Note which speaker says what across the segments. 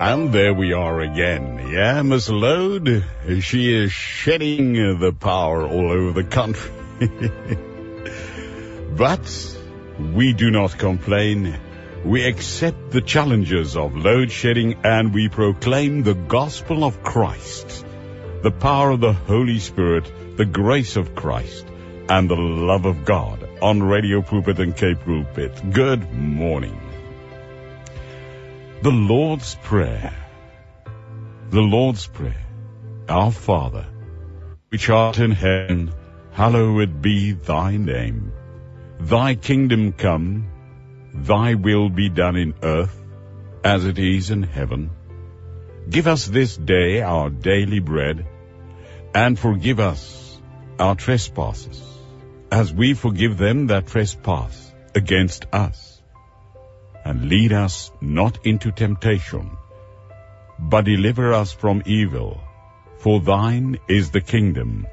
Speaker 1: And there we are again. Yeah, Miss Load, she is shedding the power all over the country. but we do not complain. We accept the challenges of load shedding and we proclaim the gospel of Christ, the power of the Holy Spirit, the grace of Christ, and the love of God on Radio Pulpit and Cape Pulpit. Good morning. The Lord's Prayer. The Lord's Prayer. Our Father, which art in heaven, hallowed be thy name. Thy kingdom come, thy will be done in earth as it is in heaven. Give us this day our daily bread, and forgive us our trespasses, as we forgive them that trespass against us and lead us not into temptation, but deliver us from evil. For thine is the kingdom,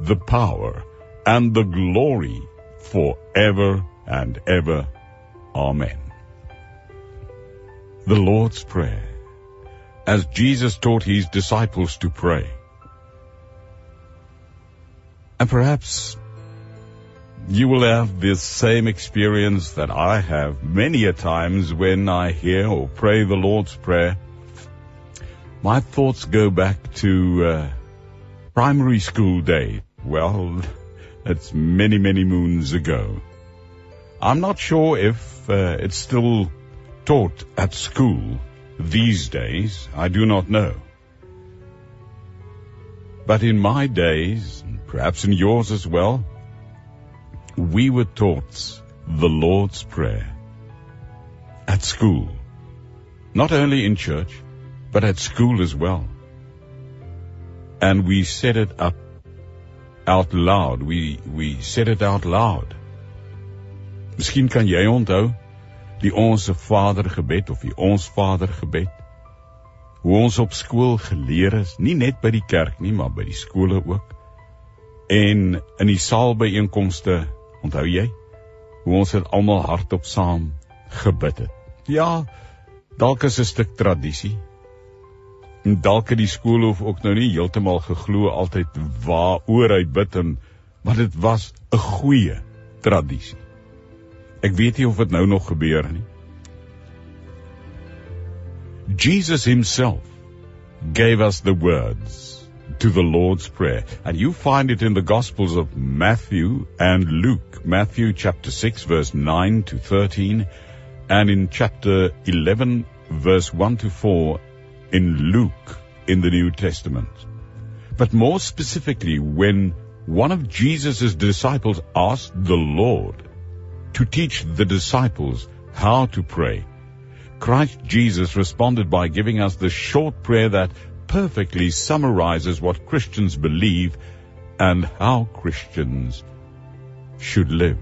Speaker 1: the power, and the glory for ever and ever. Amen. The Lord's Prayer, as Jesus taught his disciples to pray. And perhaps you will have this same experience that I have many a times when I hear or pray the Lord's Prayer. My thoughts go back to uh, primary school day. Well, it's many, many moons ago. I'm not sure if uh, it's still taught at school these days. I do not know. But in my days, and perhaps in yours as well, we were taught the Lord's Prayer at school. Not only in church, but at school as well. And we said it up out loud. We, we said it out loud. Misschien kan jy onthou die Onse Vader gebed of die Ons Vader gebed. Hoe ons op skool geleer is, nie net by die kerk nie, maar by die skole ook. En in die saalbyeenkomste Onthou jy hoe ons dit almal hardop saam gebid het? Ja, dalk is 'n stuk tradisie. En dalk het die skool hoef ook nou nie heeltemal geglo altyd waaroor hy bid en maar dit was 'n goeie tradisie. Ek weet nie of dit nou nog gebeur nie. Jesus himself gave us the words to the Lord's Prayer. And you find it in the Gospels of Matthew and Luke. Matthew chapter 6 verse 9 to 13 and in chapter 11 verse 1 to 4 in Luke in the New Testament. But more specifically, when one of Jesus' disciples asked the Lord to teach the disciples how to pray, Christ Jesus responded by giving us the short prayer that perfectly summarizes what Christians believe and how Christians should live.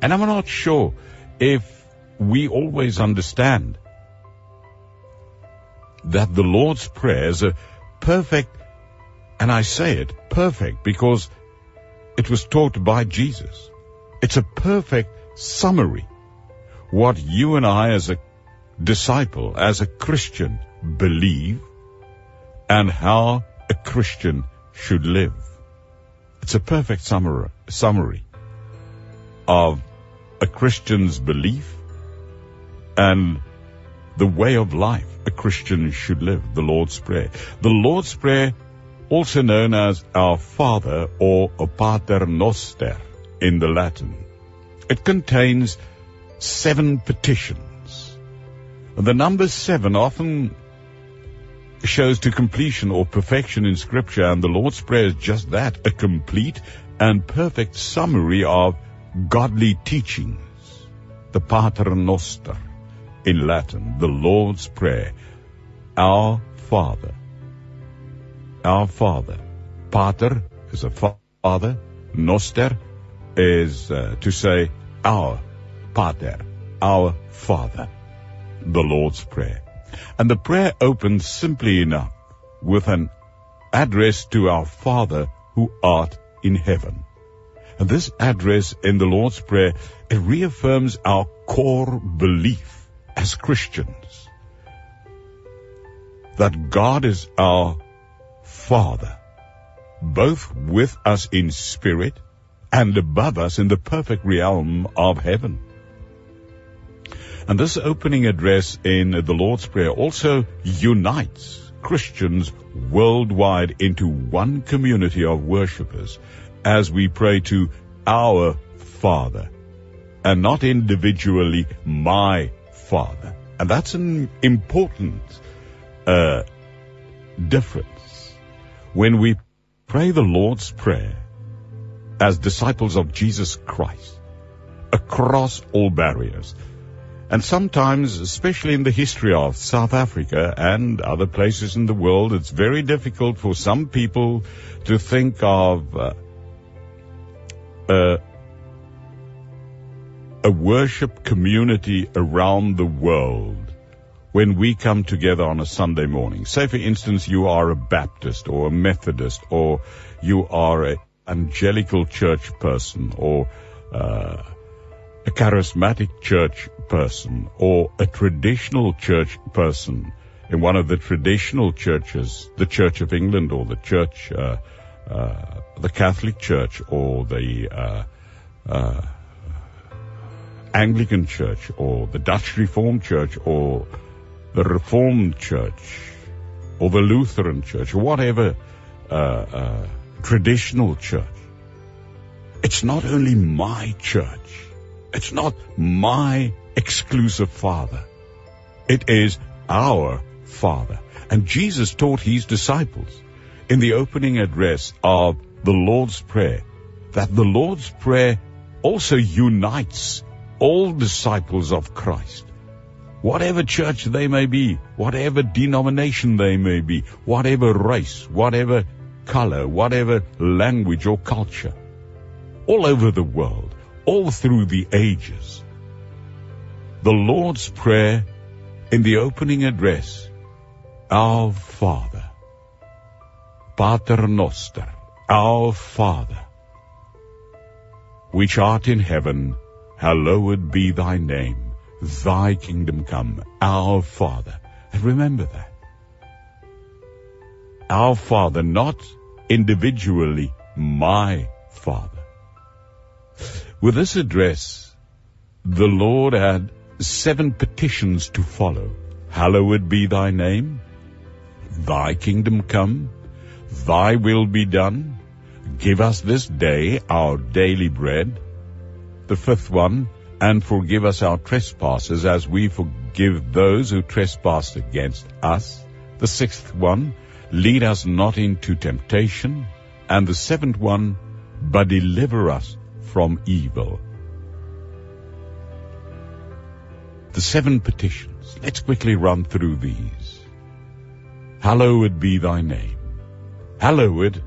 Speaker 1: And I'm not sure if we always understand that the Lord's Prayer is a perfect, and I say it perfect because it was taught by Jesus. It's a perfect summary. What you and I as a disciple, as a Christian, believe and how a Christian should live. It's a perfect summary, of a Christian's belief and the way of life a Christian should live, the Lord's Prayer. The Lord's Prayer, also known as Our Father or Pater Noster in the Latin. It contains seven petitions. The number seven often shows to completion or perfection in Scripture, and the Lord's Prayer is just that, a complete and perfect summary of godly teachings. The Pater Noster in Latin, the Lord's Prayer, Our Father. Our Father. Pater is a father. Noster is uh, to say our Pater, our Father. The Lord's Prayer. And the prayer opens simply enough with an address to our Father who art in heaven. And this address in the Lord's Prayer, reaffirms our core belief as Christians. that God is our Father, both with us in spirit and above us in the perfect realm of heaven. And this opening address in the Lord's Prayer also unites Christians worldwide into one community of worshippers as we pray to our Father and not individually my Father. And that's an important uh, difference. When we pray the Lord's Prayer as disciples of Jesus Christ across all barriers, and sometimes, especially in the history of South Africa and other places in the world, it's very difficult for some people to think of uh, uh, a worship community around the world when we come together on a Sunday morning. Say, for instance, you are a Baptist or a Methodist or you are an angelical church person or uh, a charismatic church person or a traditional church person in one of the traditional churches, the Church of England or the Church, uh, uh, the Catholic Church or the uh, uh Anglican Church or the Dutch Reformed Church or the Reformed Church or the Lutheran Church or whatever uh, uh, traditional church. It's not only my church. It's not my exclusive Father. It is our Father. And Jesus taught his disciples in the opening address of the Lord's Prayer that the Lord's Prayer also unites all disciples of Christ. Whatever church they may be, whatever denomination they may be, whatever race, whatever color, whatever language or culture, all over the world, all through the ages. The Lord's Prayer in the opening address, Our Father, Pater Noster, Our Father, which art in heaven, hallowed be thy name, thy kingdom come, our Father. And remember that. Our Father, not individually my Father. With this address, the Lord had seven petitions to follow. Hallowed be thy name, thy kingdom come, thy will be done, give us this day our daily bread. The fifth one, and forgive us our trespasses as we forgive those who trespass against us. The sixth one, lead us not into temptation. And the seventh one, but deliver us from evil. The seven petitions. Let's quickly run through these. Hallowed be thy name. Hallowed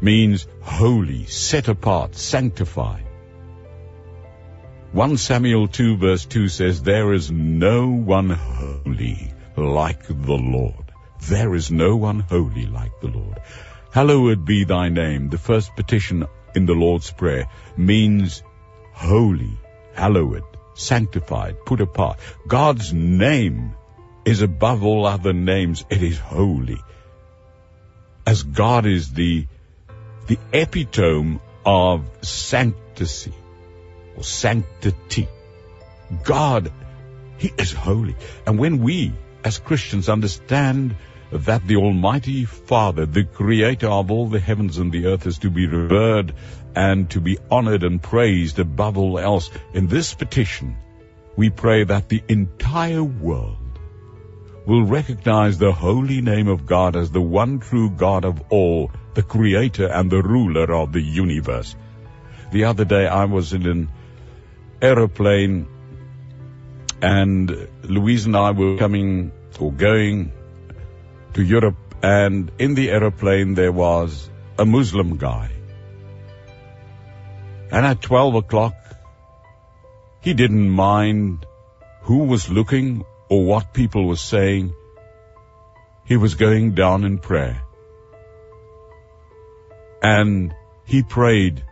Speaker 1: means holy, set apart, sanctified. 1 Samuel 2 verse 2 says, There is no one holy like the Lord. There is no one holy like the Lord. Hallowed be thy name. The first petition in the Lord's Prayer means holy, hallowed, sanctified, put apart. God's name is above all other names. It is holy. As God is the, the epitome of sanctity or sanctity. God, He is holy. And when we as Christians understand that the Almighty Father, the creator of all the heavens and the earth is to be revered and to be honored and praised above all else. In this petition, we pray that the entire world will recognize the holy name of God as the one true God of all, the creator and the ruler of the universe. The other day I was in an aeroplane and Louise and I were coming or going to Europe, and in the aeroplane there was a Muslim guy. And at 12 o'clock, he didn't mind who was looking or what people were saying. He was going down in prayer. And he prayed.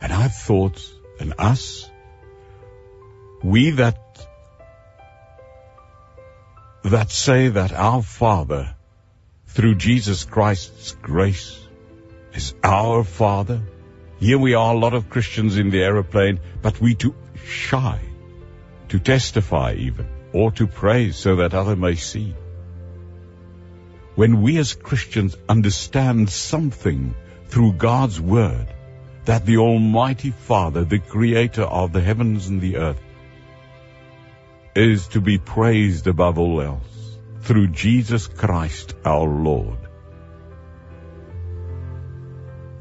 Speaker 1: And I thought, and us, we that that say that our Father, through Jesus Christ's grace, is our Father. Here we are, a lot of Christians in the aeroplane, but we too shy to testify even, or to praise so that other may see. When we as Christians understand something through God's Word, that the Almighty Father, the Creator of the heavens and the earth, is to be praised above all else through Jesus Christ our Lord.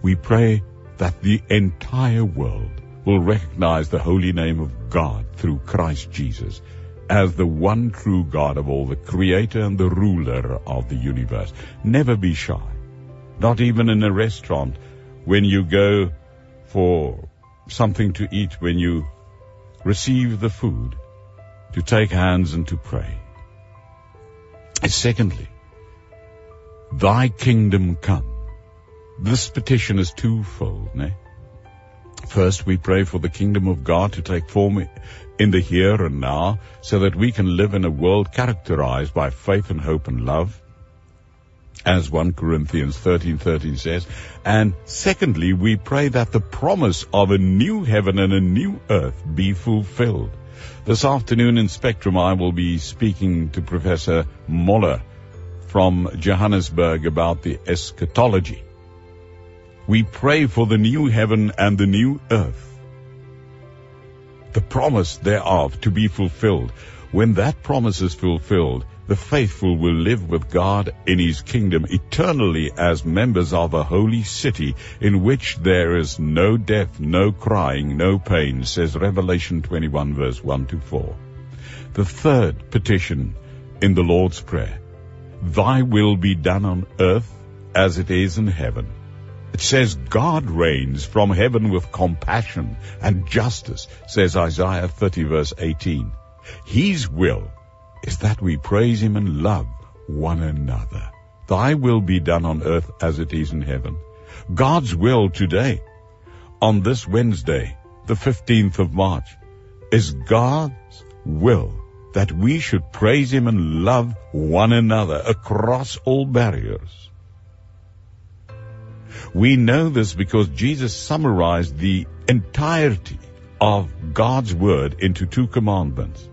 Speaker 1: We pray that the entire world will recognize the holy name of God through Christ Jesus as the one true God of all, the creator and the ruler of the universe. Never be shy. Not even in a restaurant when you go for something to eat, when you receive the food, to take hands and to pray. And secondly, thy kingdom come. This petition is twofold, ne? First, we pray for the kingdom of God to take form in the here and now so that we can live in a world characterized by faith and hope and love, as 1 Corinthians 13:13 says. And secondly, we pray that the promise of a new heaven and a new earth be fulfilled. This afternoon in Spectrum, I will be speaking to Professor Moller from Johannesburg about the eschatology. We pray for the new heaven and the new earth the promise thereof to be fulfilled. When that promise is fulfilled, the faithful will live with God in his kingdom eternally as members of a holy city in which there is no death, no crying, no pain, says Revelation 21 verse 1 to 4. The third petition in the Lord's Prayer, Thy will be done on earth as it is in heaven. It says God reigns from heaven with compassion and justice, says Isaiah 30 verse 18. His will is that we praise him and love one another. Thy will be done on earth as it is in heaven. God's will today, on this Wednesday, the 15th of March, is God's will that we should praise him and love one another across all barriers. We know this because Jesus summarized the entirety of God's word into two commandments.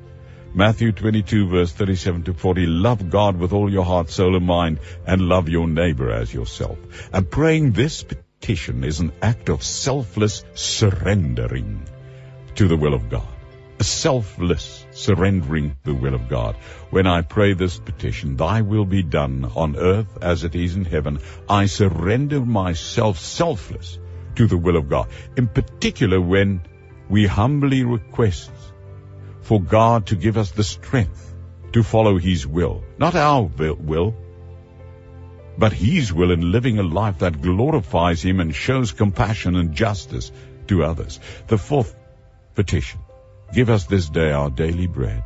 Speaker 1: Matthew 22 verse 37 to 40, love God with all your heart, soul and mind, and love your neighbor as yourself. And praying this petition is an act of selfless surrendering to the will of God. A selfless surrendering to the will of God. When I pray this petition, thy will be done on earth as it is in heaven, I surrender myself selfless to the will of God. In particular, when we humbly request for God to give us the strength to follow His will, not our will, but His will in living a life that glorifies Him and shows compassion and justice to others. The fourth petition, Give us this day our daily bread.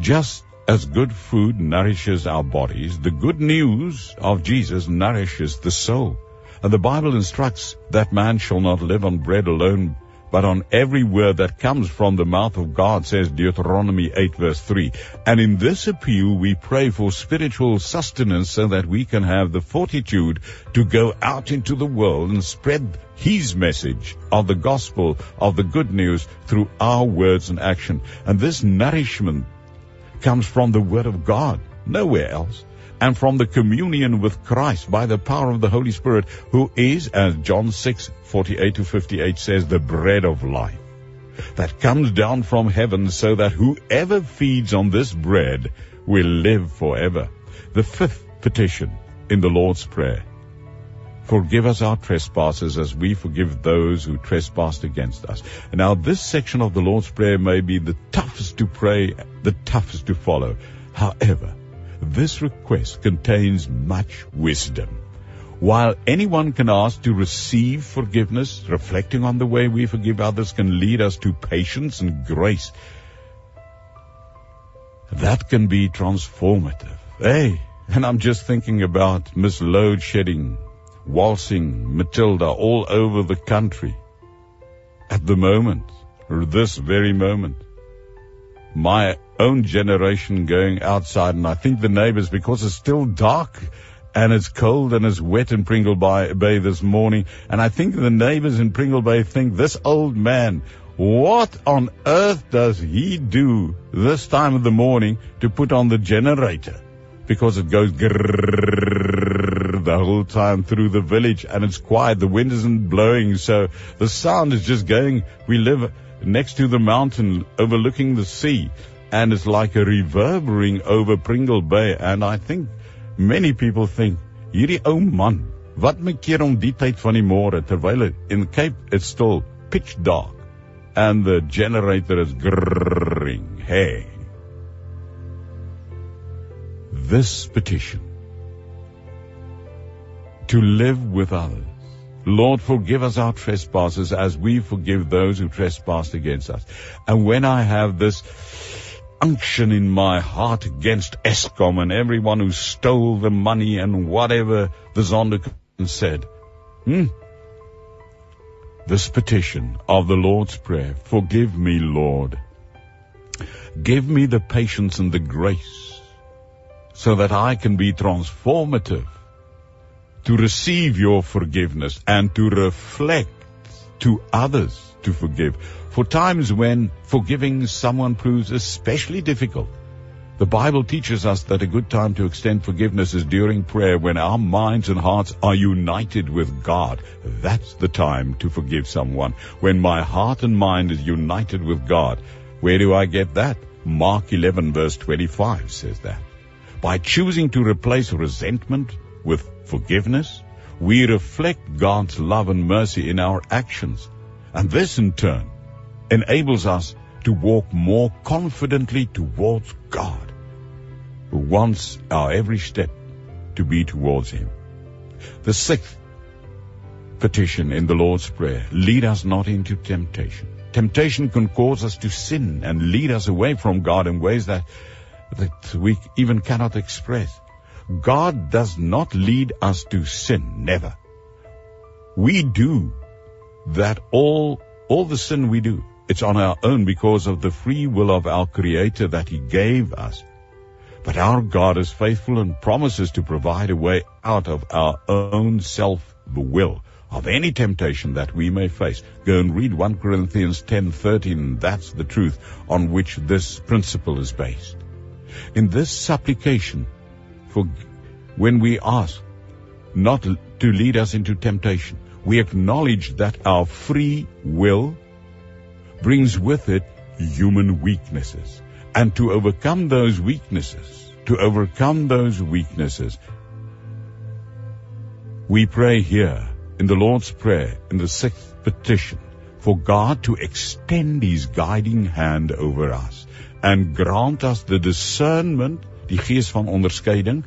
Speaker 1: Just as good food nourishes our bodies, the good news of Jesus nourishes the soul. And the Bible instructs that man shall not live on bread alone, but on every word that comes from the mouth of God, says Deuteronomy 8 verse 3. And in this appeal we pray for spiritual sustenance so that we can have the fortitude to go out into the world and spread His message of the gospel, of the good news through our words and action. And this nourishment comes from the Word of God, nowhere else and from the communion with Christ by the power of the Holy Spirit, who is, as John 6, 48 to 58 says, the bread of life that comes down from heaven so that whoever feeds on this bread will live forever. The fifth petition in the Lord's Prayer. Forgive us our trespasses as we forgive those who trespass against us. Now this section of the Lord's Prayer may be the toughest to pray, the toughest to follow. However, this request contains much wisdom. While anyone can ask to receive forgiveness, reflecting on the way we forgive others can lead us to patience and grace. That can be transformative. Hey, and I'm just thinking about Miss Load Shedding, waltzing Matilda all over the country. At the moment, this very moment, my own generation going outside, and I think the neighbors, because it's still dark and it's cold and it's wet in Pringle Bay this morning, and I think the neighbors in Pringle Bay think this old man, what on earth does he do this time of the morning to put on the generator? Because it goes the whole time through the village and it's quiet. The wind isn't blowing, so the sound is just going. We live next to the mountain overlooking the sea and it's like a reverberating over Pringle Bay. And I think many people think, hierdie ou man, wat my keer om die tyd van die môre terwyl in Cape it's still pitch dark and the generator is grrring. Hey. This petition to live with others. Lord, forgive us our trespasses as we forgive those who trespass against us. And when I have this unction in my heart against Eskom and everyone who stole the money and whatever the Zondervan said. Hmm? This petition of the Lord's Prayer, forgive me, Lord. Give me the patience and the grace so that I can be transformative to receive your forgiveness and to reflect to others to forgive for times when forgiving someone proves especially difficult. The Bible teaches us that a good time to extend forgiveness is during prayer when our minds and hearts are united with God. That's the time to forgive someone. When my heart and mind is united with God. Where do I get that? Mark 11 verse 25 says that. By choosing to replace resentment with forgiveness, we reflect God's love and mercy in our actions. And this in turn enables us to walk more confidently towards God, who wants our every step to be towards Him. The sixth petition in the Lord's Prayer, lead us not into temptation. Temptation can cause us to sin and lead us away from God in ways that, that we even cannot express. God does not lead us to sin, never. We do that all, all the sin we do it's on our own because of the free will of our Creator that He gave us. But our God is faithful and promises to provide a way out of our own self-will of any temptation that we may face. Go and read 1 Corinthians 10:13. That's the truth on which this principle is based. In this supplication, for when we ask not to lead us into temptation, we acknowledge that our free will brings with it human weaknesses. And to overcome those weaknesses, to overcome those weaknesses, we pray here in the Lord's Prayer, in the sixth petition, for God to extend His guiding hand over us and grant us the discernment, die gees van onderscheiding,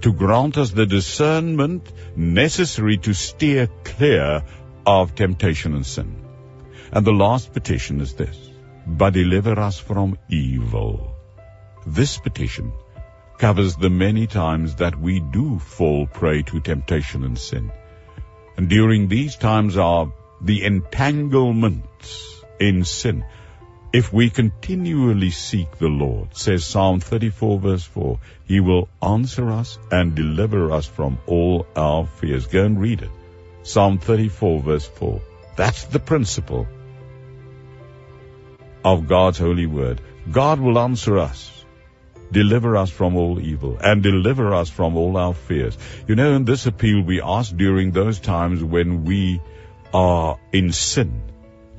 Speaker 1: to grant us the discernment necessary to steer clear of temptation and sin. And the last petition is this, but deliver us from evil. This petition covers the many times that we do fall prey to temptation and sin. And during these times are the entanglements in sin. If we continually seek the Lord, says Psalm 34 verse 4, He will answer us and deliver us from all our fears. Go and read it. Psalm 34 verse 4. That's the principle of God's holy word. God will answer us, deliver us from all evil, and deliver us from all our fears. You know, in this appeal we ask during those times when we are in sin,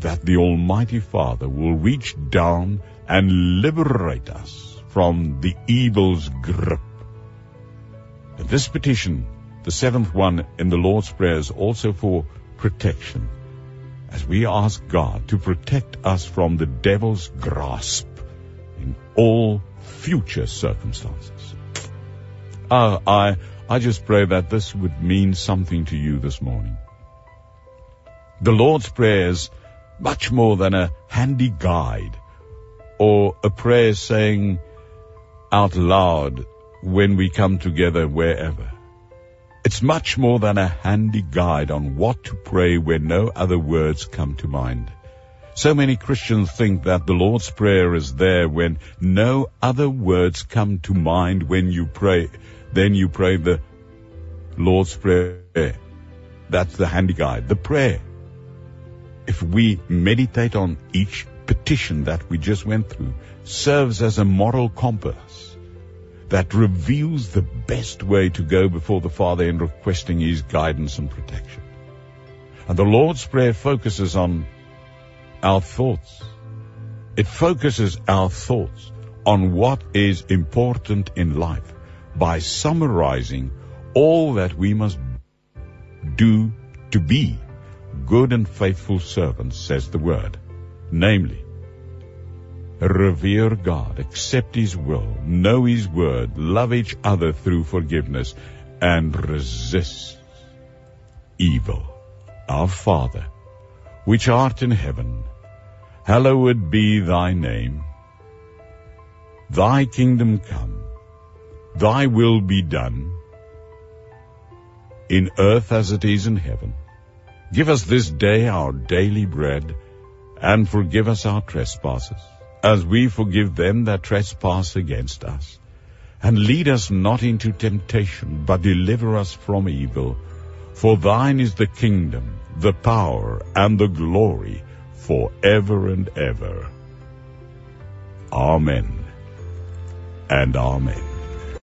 Speaker 1: that the Almighty Father will reach down and liberate us from the evil's grip. This petition, the seventh one in the Lord's Prayer, is also for protection as we ask God to protect us from the devil's grasp in all future circumstances. Uh, I, I just pray that this would mean something to you this morning. The Lord's Prayer is much more than a handy guide or a prayer saying out loud when we come together wherever. It's much more than a handy guide on what to pray when no other words come to mind. So many Christians think that the Lord's Prayer is there when no other words come to mind when you pray. Then you pray the Lord's Prayer. That's the handy guide, the prayer. If we meditate on each petition that we just went through, serves as a moral compass that reveals the best way to go before the Father in requesting His guidance and protection. And the Lord's Prayer focuses on our thoughts. It focuses our thoughts on what is important in life by summarizing all that we must do to be good and faithful servants, says the word. Namely, revere God, accept His will, know His word, love each other through forgiveness, and resist evil. Our Father, which art in heaven, hallowed be thy name. Thy kingdom come, thy will be done, in earth as it is in heaven. Give us this day our daily bread, and forgive us our trespasses, as we forgive them that trespass against us. And lead us not into temptation, but deliver us from evil. For thine is the kingdom, the power, and the glory, for ever and ever. Amen and Amen.